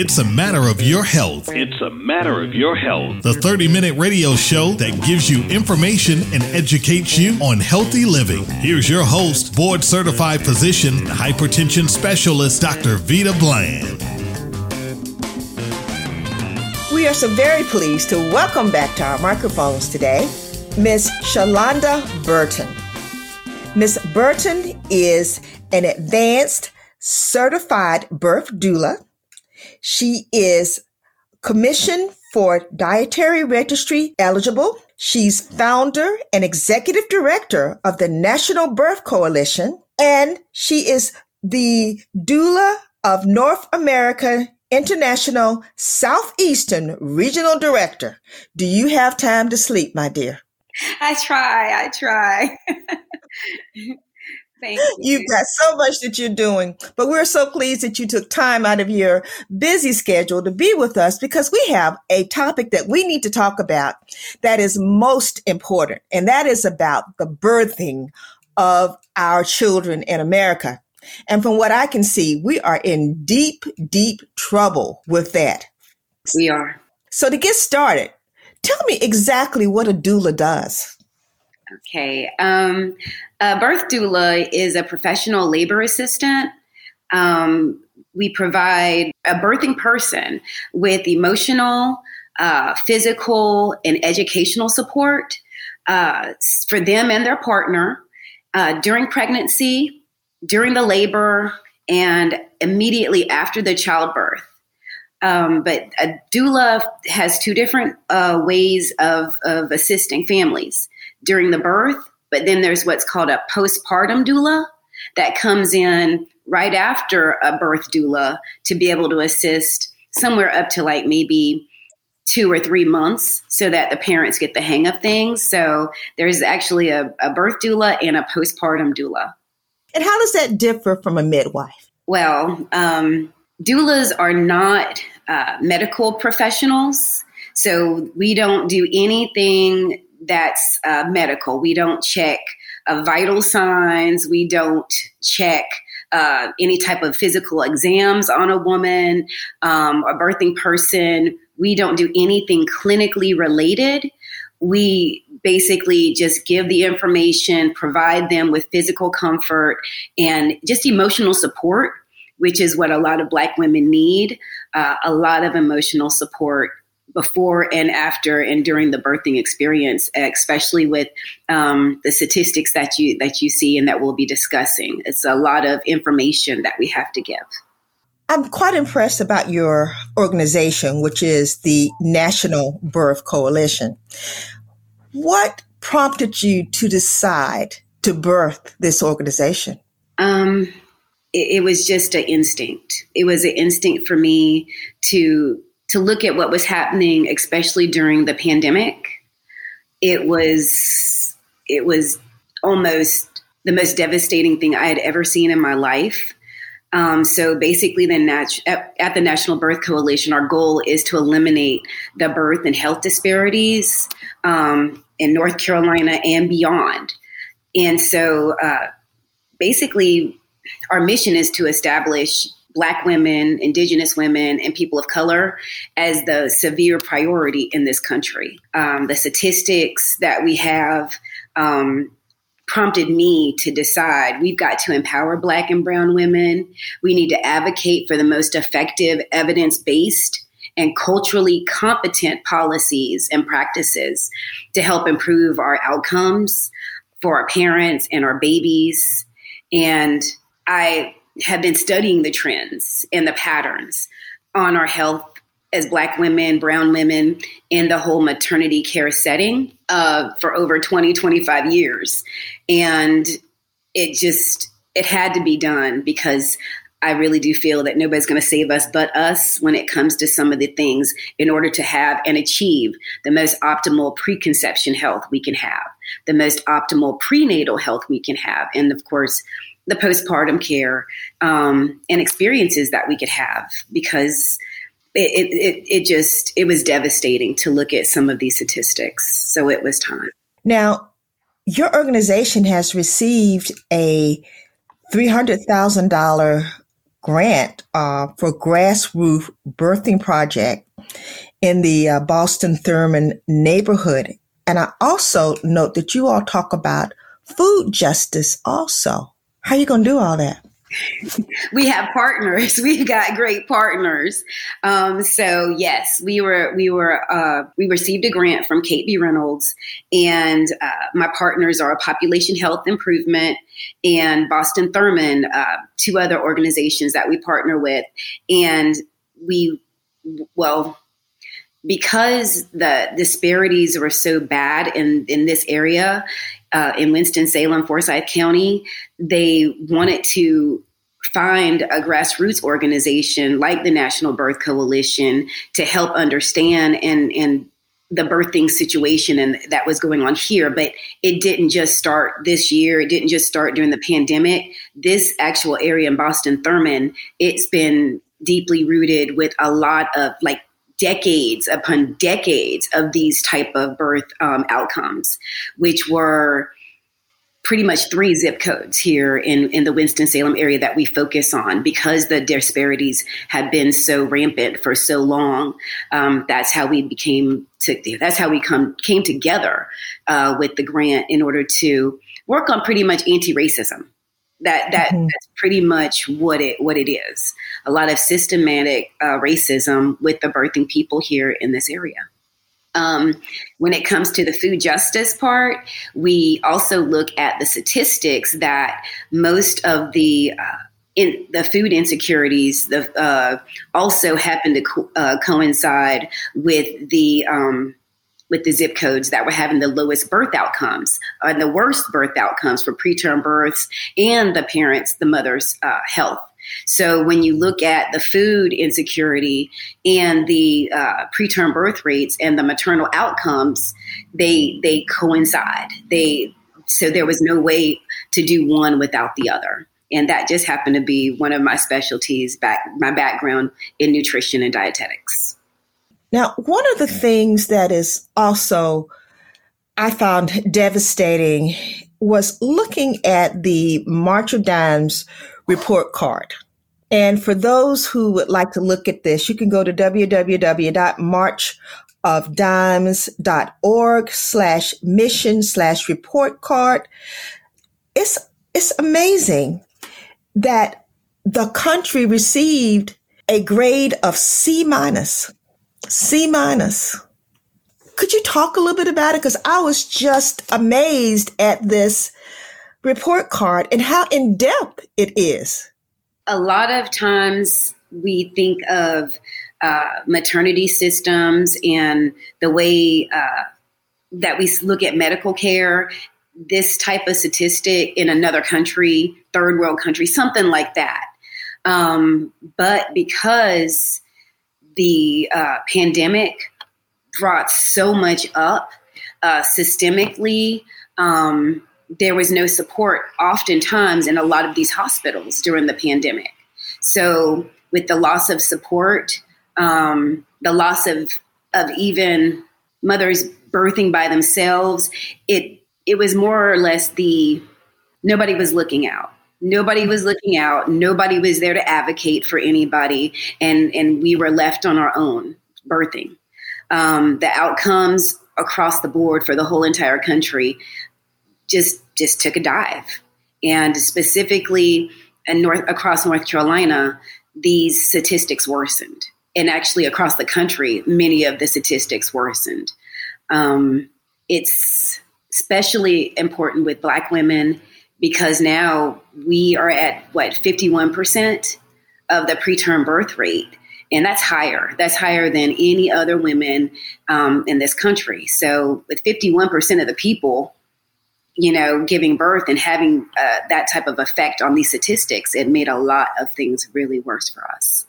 It's a matter of your health. It's a matter of your health. The 30 minute radio show that gives you information and educates you on healthy living. Here's your host, board certified physician and hypertension specialist, Dr. Veita Bland. We are so very pleased to welcome back to our microphones today Miss ShLanda Burton. Miss Burton is an advanced certified birth doula she is commissioned for dietary registry eligible. She's founder and executive director of the National Birth Coalition, and she is the doula of North America International Southeastern Regional Director. Do you have time to sleep, my dear? I try, I try. Thank you. You've got so much that you're doing, but we're so pleased that you took time out of your busy schedule to be with us because we have a topic that we need to talk about that is most important, and that is about the birthing of our children in America. And from what I can see, we are in deep, deep trouble with that. We are. So to get started, tell me exactly what a doula does. Okay. Um, a birth doula is a professional labor assistant. Um, we provide a birthing person with emotional, uh, physical, and educational support uh, for them and their partner uh, during pregnancy, during the labor, and immediately after the childbirth. Um, but a doula has two different uh, ways of, of assisting families during the birth, but then there's what's called a postpartum doula that comes in right after a birth doula to be able to assist somewhere up to like maybe two or three months so that the parents get the hang of things. So there's actually a, a birth doula and a postpartum doula. And how does that differ from a midwife? Well, um, doulas are not uh, medical professionals. So we don't do anything that's uh, medical. We don't check uh, vital signs. We don't check uh, any type of physical exams on a woman, um, a birthing person. We don't do anything clinically related. We basically just give the information, provide them with physical comfort and just emotional support, which is what a lot of Black women need uh, a lot of emotional support before and after and during the birthing experience, especially with um, the statistics that you that you see and that we'll be discussing. It's a lot of information that we have to give. I'm quite impressed about your organization, which is the National Birth Coalition. What prompted you to decide to birth this organization? Um, it, it was just an instinct. It was an instinct for me to to look at what was happening, especially during the pandemic. It was it was almost the most devastating thing I had ever seen in my life. Um, so basically, the nat- at, at, the National Birth Coalition, our goal is to eliminate the birth and health disparities um, in North Carolina and beyond. And so, uh, basically, our mission is to establish Black women, Indigenous women, and people of color as the severe priority in this country. Um, the statistics that we have um, prompted me to decide we've got to empower Black and Brown women. We need to advocate for the most effective, evidence based, and culturally competent policies and practices to help improve our outcomes for our parents and our babies. And I have been studying the trends and the patterns on our health as Black women, Brown women, in the whole maternity care setting uh, for over 20, 25 years. And it just, it had to be done because I really do feel that nobody's going to save us but us when it comes to some of the things in order to have and achieve the most optimal preconception health we can have, the most optimal prenatal health we can have, and of course, the postpartum care um, and experiences that we could have because it, it, it just it was devastating to look at some of these statistics so it was time now your organization has received a $300000 grant uh, for grassroots birthing project in the uh, Boston Thurmond neighborhood. And I also note that you all talk about food justice also. How you to do all that? we have partners. We've got great partners. Um, so yes, we were we were uh, we received a grant from Kate B. Reynolds, and uh, my partners are Population Health Improvement and Boston Thurmond, uh, two other organizations that we partner with, and we well because the disparities were so bad in in this area uh, in Winston-Salem, Forsyth County, they wanted to find a grassroots organization like the National Birth Coalition to help understand and and the birthing situation and that was going on here. But it didn't just start this year. It didn't just start during the pandemic. This actual area in boston thurmond it's been deeply rooted with a lot of like decades upon decades of these type of birth um, outcomes, which were pretty much three zip codes here in, in the Winston-Salem area that we focus on because the disparities have been so rampant for so long. Um, that's how we became to, that's how we come came together uh, with the grant in order to work on pretty much anti-racism that that mm-hmm. that's pretty much what it what it is. A lot of systematic uh, racism with the birthing people here in this area. Um, when it comes to the food justice part, we also look at the statistics that most of the uh, in the food insecurities the, uh, also happen to co- uh, coincide with the um, with the zip codes that were having the lowest birth outcomes and the worst birth outcomes for preterm births and the parents, the mother's uh, health. So when you look at the food insecurity and the uh, preterm birth rates and the maternal outcomes, they they coincide. They so there was no way to do one without the other. And that just happened to be one of my specialties, back my background in nutrition and dietetics. Now, one of the things that is also I found devastating was looking at the March of Dimes report card. And for those who would like to look at this, you can go to www.marchofdimes.org slash mission slash report card. It's, it's amazing that the country received a grade of C minus C minus. Could you talk a little bit about it? Because I was just amazed at this report card and how in depth it is. A lot of times we think of uh, maternity systems and the way uh, that we look at medical care, this type of statistic in another country, third world country, something like that. Um, but because the uh, pandemic brought so much up uh, systemically. Um, there was no support oftentimes in a lot of these hospitals during the pandemic. So, with the loss of support, um, the loss of of even mothers birthing by themselves, it it was more or less the nobody was looking out nobody was looking out. Nobody was there to advocate for anybody. And and we were left on our own birthing. Um, the outcomes across the board for the whole entire country just just took a dive. And specifically in north across north carolina these statistics worsened. And actually across the country many of the statistics worsened. Um, it's especially important with black women because now we are at what 51% of the preterm birth rate and that's higher. That's higher than any other women um, in this country. So with 51% of the people you know giving birth and having uh, that type of effect on these statistics it made a lot of things really worse for us.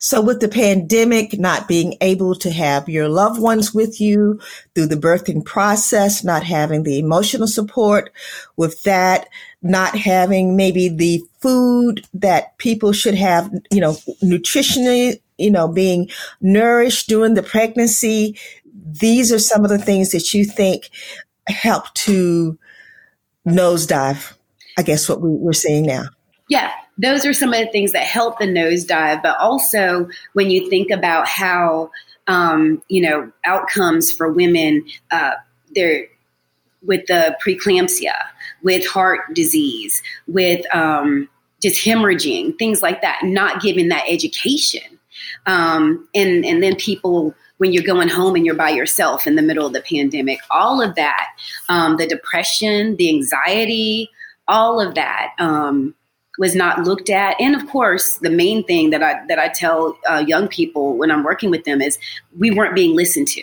So with the pandemic, not being able to have your loved ones with you through the birthing process, not having the emotional support with that, not having maybe the food that people should have, you know, nutritionally, you know, being nourished during the pregnancy. These are some of the things that you think help to nosedive, I guess, what we, we're seeing now. yeah, those are some of the things that help the nosedive. But also, when you think about how, um, you know, outcomes for women, uh, they're with the preeclampsia, with heart disease, with um, just hemorrhaging, things like that, not giving that education. Um, and, and then people, when you're going home and you're by yourself in the middle of the pandemic, all of that, um, the depression, the anxiety, all of that um, was not looked at. And of course, the main thing that I that I tell uh, young people when I'm working with them is we weren't being listened to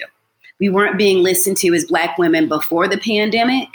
we weren't being listened to as black women before the pandemic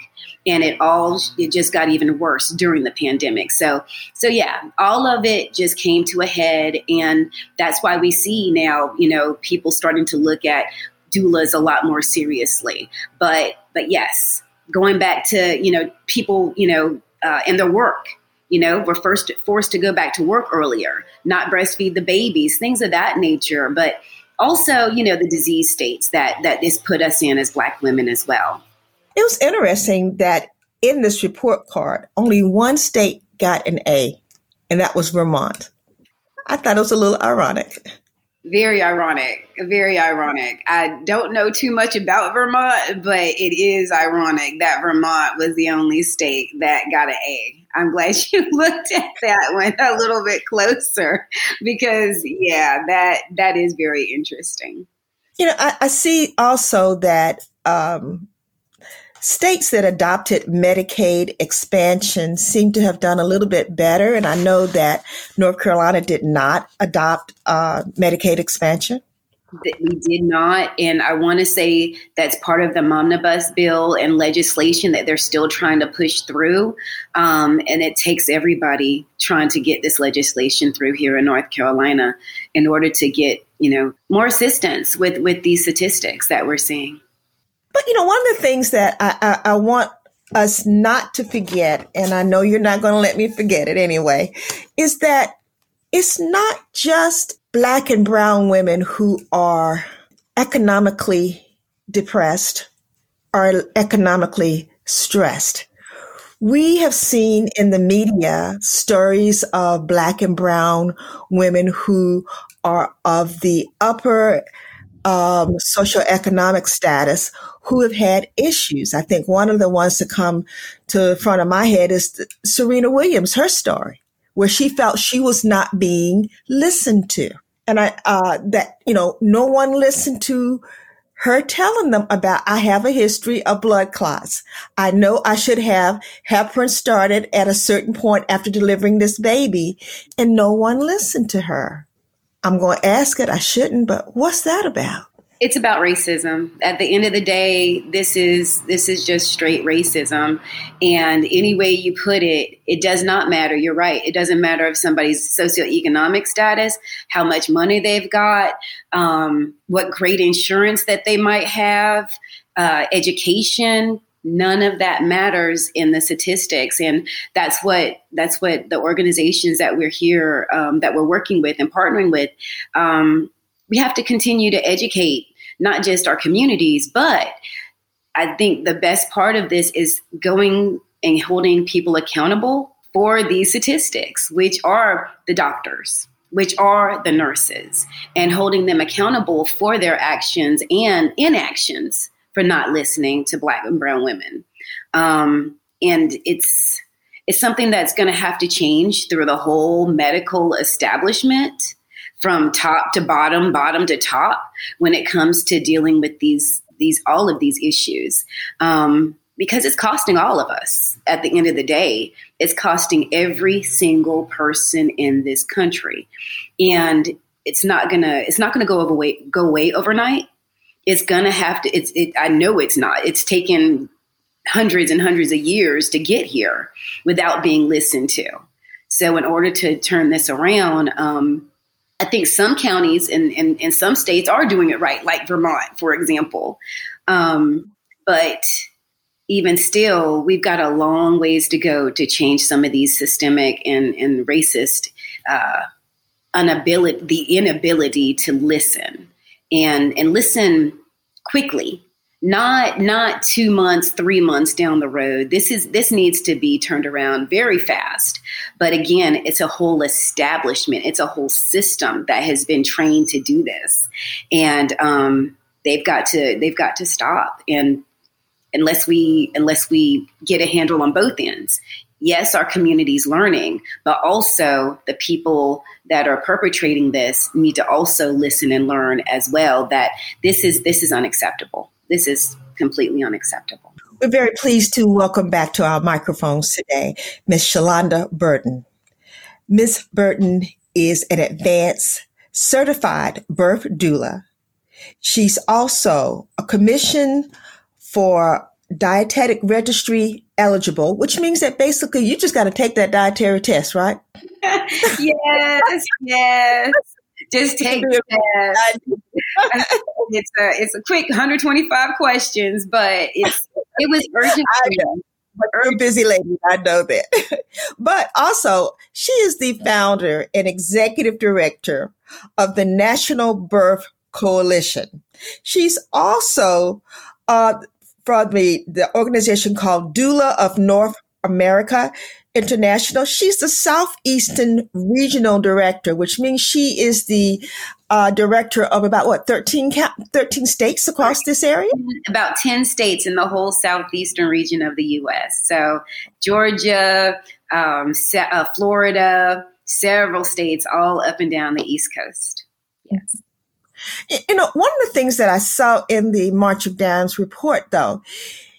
and it all it just got even worse during the pandemic. So so yeah all of it just came to a head and that's why we see now you know people starting to look at doulas a lot more seriously. But but yes going back to you know people you know uh, and their work you know we're first forced to go back to work earlier not breastfeed the babies things of that nature. But also, you know, the disease states that that this put us in as Black women as well. It was interesting that in this report card, only one state got an A, and that was Vermont. I thought it was a little ironic. Very ironic. Very ironic. I don't know too much about Vermont, but it is ironic that Vermont was the only state that got an A. I'm glad you looked at that one a little bit closer because yeah, that that is very interesting. You know, I, I see also that um, states that adopted Medicaid expansion seem to have done a little bit better, and I know that North Carolina did not adopt uh, Medicaid expansion we did not. And I want to say that's part of the omnibus bill and legislation that they're still trying to push through. Um, and it takes everybody trying to get this legislation through here in North Carolina in order to get, you know, more assistance with, with these statistics that we're seeing. But, you know, one of the things that I, I, I want us not to forget, and I know you're not going to let me forget it anyway, is that it's not just black and brown women who are economically depressed or economically stressed. We have seen in the media stories of black and brown women who are of the upper um, socioeconomic status who have had issues. I think one of the ones to come to the front of my head is Serena Williams, her story where she felt she was not being listened to. And I, uh, that, you know, no one listened to her telling them about, I have a history of blood clots. I know I should have heparin started at a certain point after delivering this baby and no one listened to her. I'm going to ask it. I shouldn't, but what's that about? it's about racism at the end of the day this is this is just straight racism and any way you put it it does not matter you're right it doesn't matter if somebody's socioeconomic status how much money they've got um, what great insurance that they might have uh, education none of that matters in the statistics. And that's what that's what the organizations that we're here um, that we're working with and partnering with um, we have to continue to educate not just our communities, but I think the best part of this is going and holding people accountable for these statistics, which are the doctors, which are the nurses, and holding them accountable for their actions and inactions for not listening to Black and Brown women. Um, and it's it's something that's going to have to change through the whole medical establishment from top to bottom, bottom to top when it comes to dealing with these these all of these issues. Um, because it's costing all of us at the end of the day. It's costing every single person in this country. And it's not gonna it's not gonna go away go away overnight. It's gonna have to it's it, I know it's not. It's taken hundreds and hundreds of years to get here without being listened to. So in order to turn this around, um, I think some counties in, in, some states are doing it right, like Vermont, for example. Um, but even still, we've got a long ways to go to change some of these systemic and, and racist uh, inability, the inability to listen and, and listen quickly not not two months three months down the road. This is this needs to be turned around very fast. But again it's a whole establishment. It's a whole system that has been trained to do this. And um, they've got to they've got to stop. And unless we unless we get a handle on both ends yes our community's learning but also the people that are perpetrating this need to also listen and learn as well that this is this is unacceptable this is completely unacceptable. We're very pleased to welcome back to our microphones today Ms. ShLanda Burton. Ms. Burton is an advanced certified birth doula. She's also a commission for dietetic registry eligible, which means that basically you just got to take that dietary test, right? yes, yes. Just take test. it's a it's a quick 125 questions, but it's it was urgent. I know. You're a busy lady, I know that. but also, she is the founder and executive director of the National Birth Coalition. She's also uh, from the, the organization called Doula of North America. International. She's the Southeastern Regional Director, which means she is the uh, director of about what 13, 13 states across this area. About ten states in the whole southeastern region of the U.S. So Georgia, um, uh, Florida, several states, all up and down the East Coast. Yes. You know, one of the things that I saw in the March of Dimes report, though,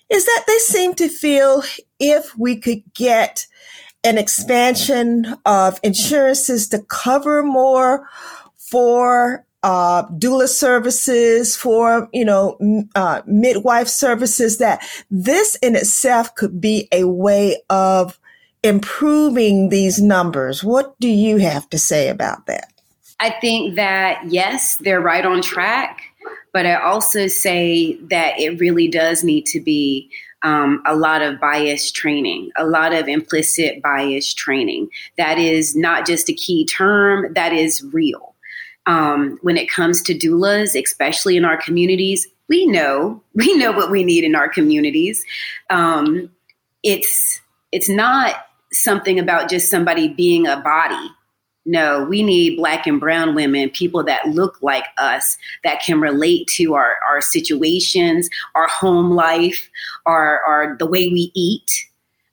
is that they seem to feel if we could get an expansion of insurances to cover more for uh, doula services, for you know uh, midwife services. That this in itself could be a way of improving these numbers. What do you have to say about that? I think that yes, they're right on track, but I also say that it really does need to be um, a lot of bias training, a lot of implicit bias training. That is not just a key term, that is real. Um, when it comes to doulas, especially in our communities, we know we know what we need in our communities. Um, it's it's not something about just somebody being a body no, we need black and brown women, people that look like us, that can relate to our, our situations, our home life, our, our the way we eat,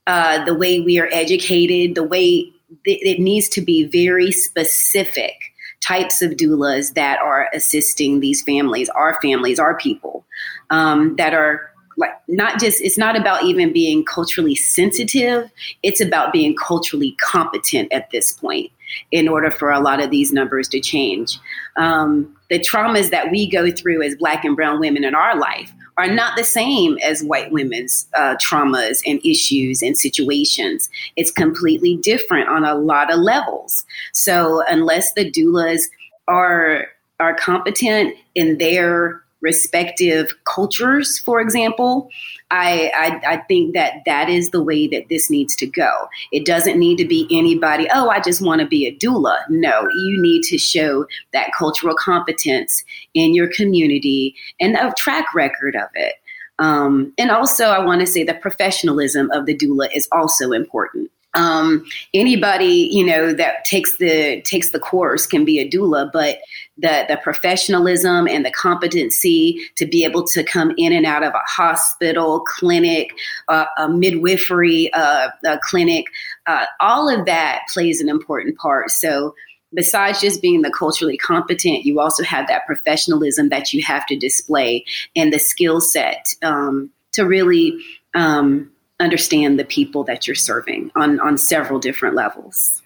uh, the way we are educated, the way th- it needs to be very specific types of doulas that are assisting these families, our families, our people, um, that are like not just it's not about even being culturally sensitive it's about being culturally competent at this point in order for a lot of these numbers to change. Um, the traumas that we go through as Black and Brown women in our life are not the same as white women's uh, traumas and issues and situations. It's completely different on a lot of levels. So unless the doulas are are competent in their respective cultures, for example, I, I, I think that that is the way that this needs to go. It doesn't need to be anybody. Oh, I just want to be a doula. No, you need to show that cultural competence in your community and a track record of it. Um, and also, I want to say the professionalism of the doula is also important um, anybody you know that takes the takes the course can be a doula but the the professionalism and the competency to be able to come in and out of a hospital clinic uh, a midwifery uh, a clinic uh, all of that plays an important part. So besides just being the culturally competent, you also have that professionalism that you have to display and the skill set um, to really um, understand the people that you're serving on, on several different levels.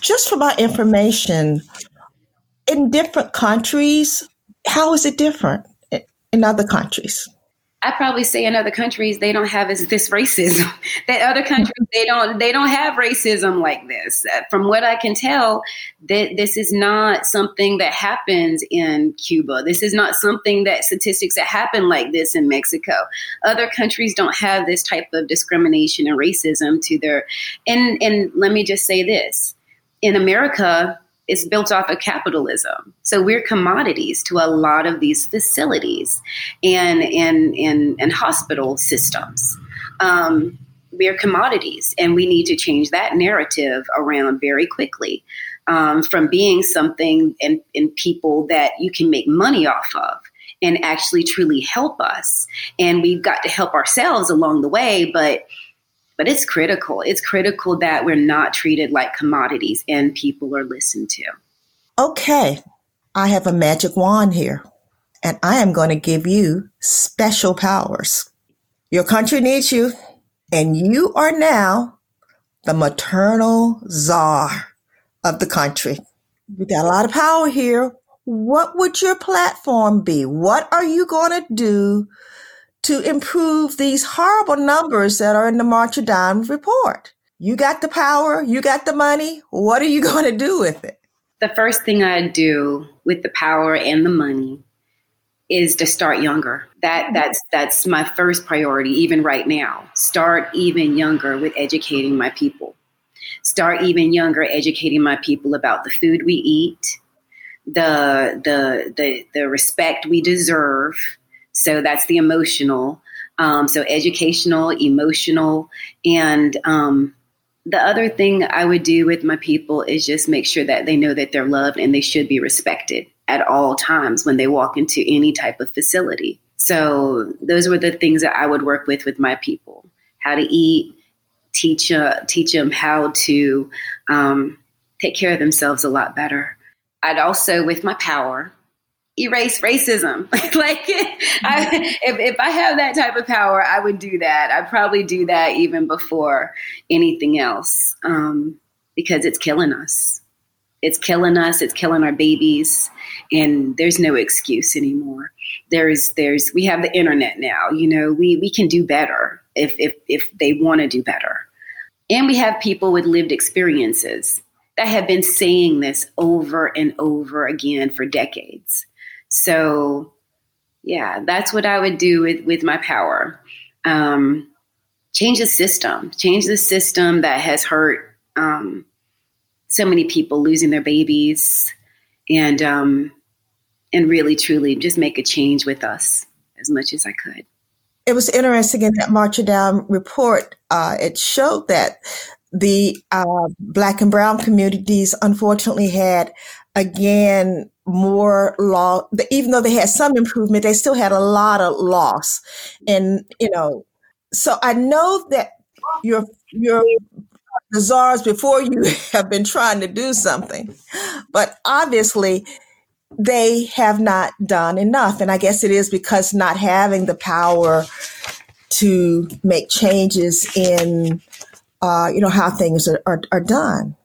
Just for my information, in different countries, how is it different in other countries? I probably say in other countries they don't have this racism. that other countries they don't they don't have racism like this. Uh, from what I can tell, that this is not something that happens in Cuba. This is not something that statistics that happen like this in Mexico. Other countries don't have this type of discrimination and racism to their. And and let me just say this: in America, it's built off of capitalism. So we're commodities to a lot of these facilities and and and, and hospital systems. Um, we're commodities, and we need to change that narrative around very quickly. Um, from being something and, and people that you can make money off of and actually truly help us. And we've got to help ourselves along the way, but but it's critical. It's critical that we're not treated like commodities and people are listened to. Okay, I have a magic wand here, and I am going to give you special powers. Your country needs you, and you are now the maternal czar of the country. You got a lot of power here. What would your platform be? What are you going to do to improve these horrible numbers that are in the March of Dimes report? You got the power, you got the money. What are you going to do with it? The first thing I do with the power and the money is to start younger. That mm-hmm. that's that's my first priority even right now. Start even younger with educating my people. Start even younger educating my people about the food we eat, the the the the respect we deserve. So that's the emotional. Um, so educational, emotional, and um, the other thing I would do with my people is just make sure that they know that they're loved and they should be respected at all times when they walk into any type of facility. So those were the things that I would work with with my people: how to eat, teach uh, teach them how to um, take care of themselves a lot better. I'd also, with my power, erase racism. like, I, if, if I have that type of power, I would do that. I'd probably do that even before anything else um, because it's killing us. It's killing us. It's killing our babies, and there's no excuse anymore. There's, there's, we have the internet now. You know, we we can do better if if if they want to do better, and we have people with lived experiences that have been saying this over and over again for decades. So, yeah, that's what I would do with, with my power. Um, change the system, change the system that has hurt um, so many people losing their babies, and um, and really truly just make a change with us as much as I could. It was interesting in that March Dimes report. Uh, it showed that the uh, black and brown communities unfortunately had again more law even though they had some improvement they still had a lot of loss. And you know so i know that your your czars before you have been trying to do something but obviously they have not done enough. And i guess it is because not having the power to make changes in uh, you know how things are, are, are done.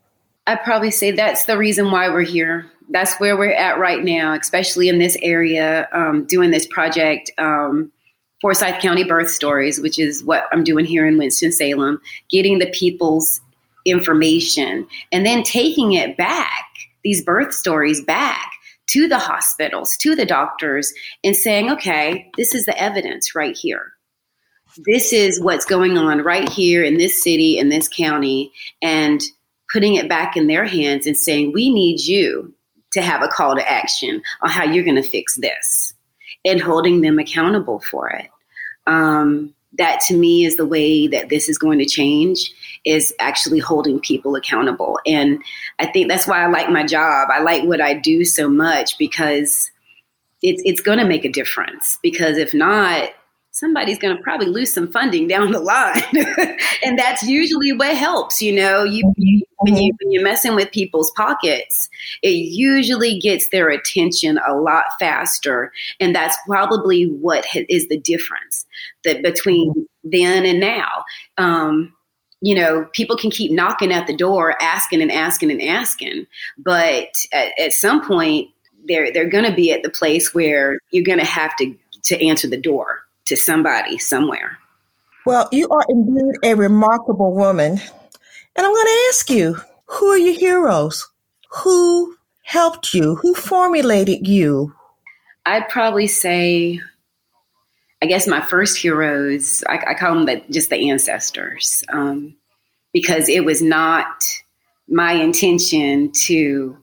I'd probably say that's the reason why we're here. That's where we're at right now, especially in this area, um, doing this project, um, Forsyth County Birth Stories, which is what I'm doing here in Winston-Salem, getting the people's information and then taking it back, these birth stories back to the hospitals, to the doctors, and saying, okay, this is the evidence right here. This is what's going on right here in this city, in this county. And putting it back in their hands and saying, we need you to have a call to action on how you're going to fix this and holding them accountable for it. Um, that to me is the way that this is going to change is actually holding people accountable. And I think that's why I like my job. I like what I do so much because it's it's going to make a difference because if not somebody's going to probably lose some funding down the line. And that's usually what helps you know you, you, when you when you're messing with people's pockets it usually gets their attention a lot faster. And that's probably what is the difference that between then and now. Um, you know people can keep knocking at the door asking and asking and asking. But at, at some point they're they're going to be at the place where you're going to have to to answer the door to somebody somewhere. Well, you are indeed a remarkable woman. And I'm going to ask you who are your heroes? Who helped you? Who formulated you? I'd probably say, I guess my first heroes, I, I call them the, just the ancestors, um, because it was not my intention to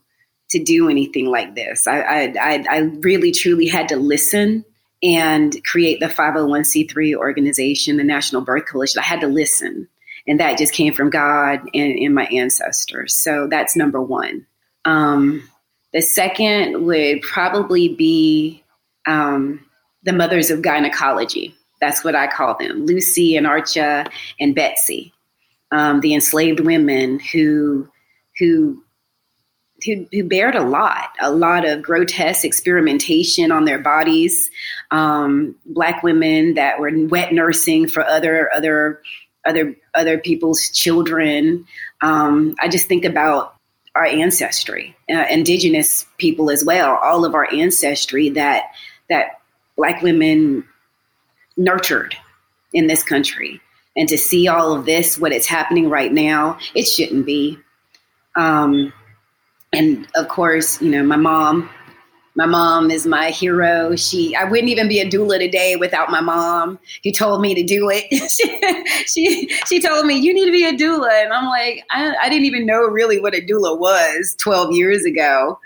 to do anything like this. I, I, I really truly had to listen and create the 501c3 organization, the National Birth Coalition. I had to listen. And that just came from God and, and my ancestors. So that's number one. Um, the second would probably be um, the mothers of gynecology. That's what I call them Lucy and Anarcha and Betsy, um, the enslaved women who, who who, who bared a lot, a lot of grotesque experimentation on their bodies. Um, black women that were wet nursing for other other other other people's children. Um, I just think about our ancestry, uh, indigenous people as well, all of our ancestry that that black women nurtured in this country. And to see all of this, what it's happening right now, it shouldn't be. Um, and of course, you know, my mom. My mom is my hero. She, I wouldn't even be a doula today without my mom. Who told me to do it. she, she, told me you need to be a doula, and I'm like, I, I didn't even know really what a doula was 12 years ago.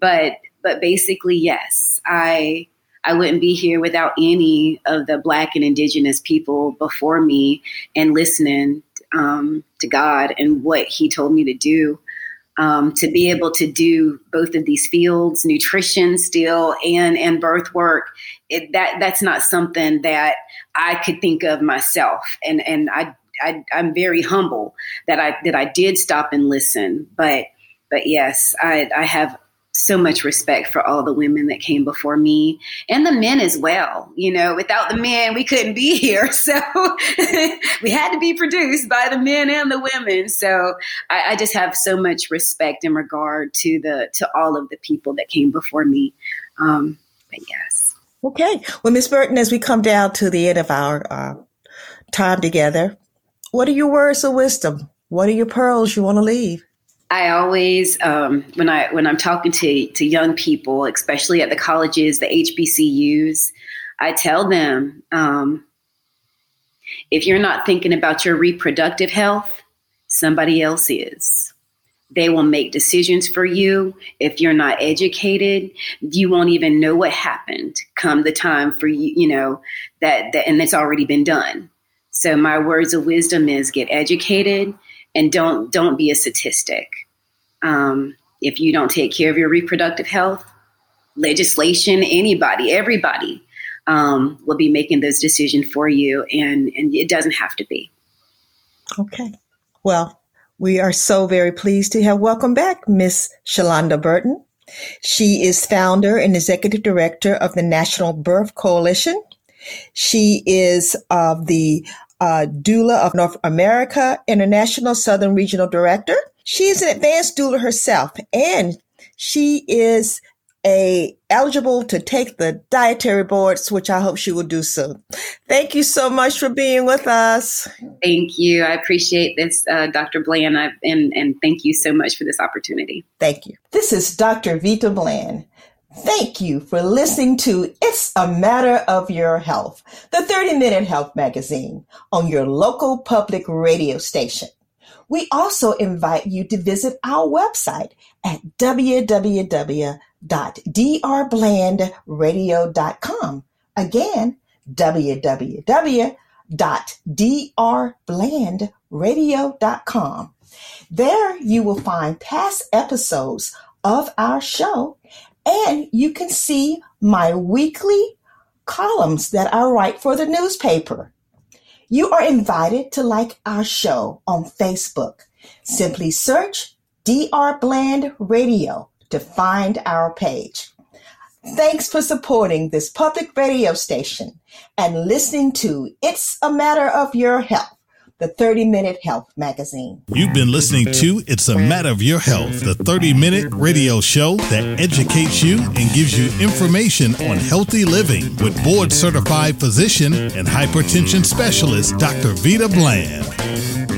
But, but basically, yes, I, I wouldn't be here without any of the Black and Indigenous people before me and listening um, to God and what He told me to do um, to be able to do both of these fields, nutrition still and and birth work, it, that that's not something that I could think of myself. And and I, I I'm very humble that I that I did stop and listen. But but yes, I I have so much respect for all the women that came before me and the men as well. You know, without the men, we couldn't be here. So we had to be produced by the men and the women. So I, I, just have so much respect in regard to the to all of the people that came before me. Um, but yes. Okay. Well, Miss Burton, as we come down to the end of our uh, time together, what are your words of wisdom? What are your pearls you want to leave? I always, um, when I when I'm talking to to young people, especially at the colleges, the HBCUs, I tell them um, if you're not thinking about your reproductive health, somebody else is. They will make decisions for you. If you're not educated, you won't even know what happened come the time for you, you know, that, that and it's already been done. So my words of wisdom is get educated, and don't don't be a statistic. Um, if you don't take care of your reproductive health, legislation, anybody, everybody um, will be making those decisions for you, and and it doesn't have to be. Okay. Well, we are so very pleased to have welcome back Miss ShLanda Burton. She is founder and executive director of the National Birth Coalition. She is of the uh, doula of North America, International Southern Regional Director. She is an advanced doula herself, and she is a eligible to take the dietary boards, which I hope she will do soon. Thank you so much for being with us. Thank you. I appreciate this, uh, Dr. Bland, I've, and, and thank you so much for this opportunity. Thank you. This is Dr. Veita Bland. Thank you for listening to It's a Matter of Your Health, the 30 Minute Health Magazine on your local public radio station. We also invite you to visit our website at www.drblandradio.com. Again, www.drblandradio.com. There you will find past episodes of our show and you can see my weekly columns that I write for the newspaper. You are invited to like our show on Facebook. Simply search DR Bland Radio to find our page. Thanks for supporting this public radio station and listening to It's a Matter of Your Health the 30 Minute Health Magazine. You've been listening to It's a Matter of Your Health, the 30 minute radio show that educates you and gives you information on healthy living with board certified physician and hypertension specialist Dr. Veita Bland.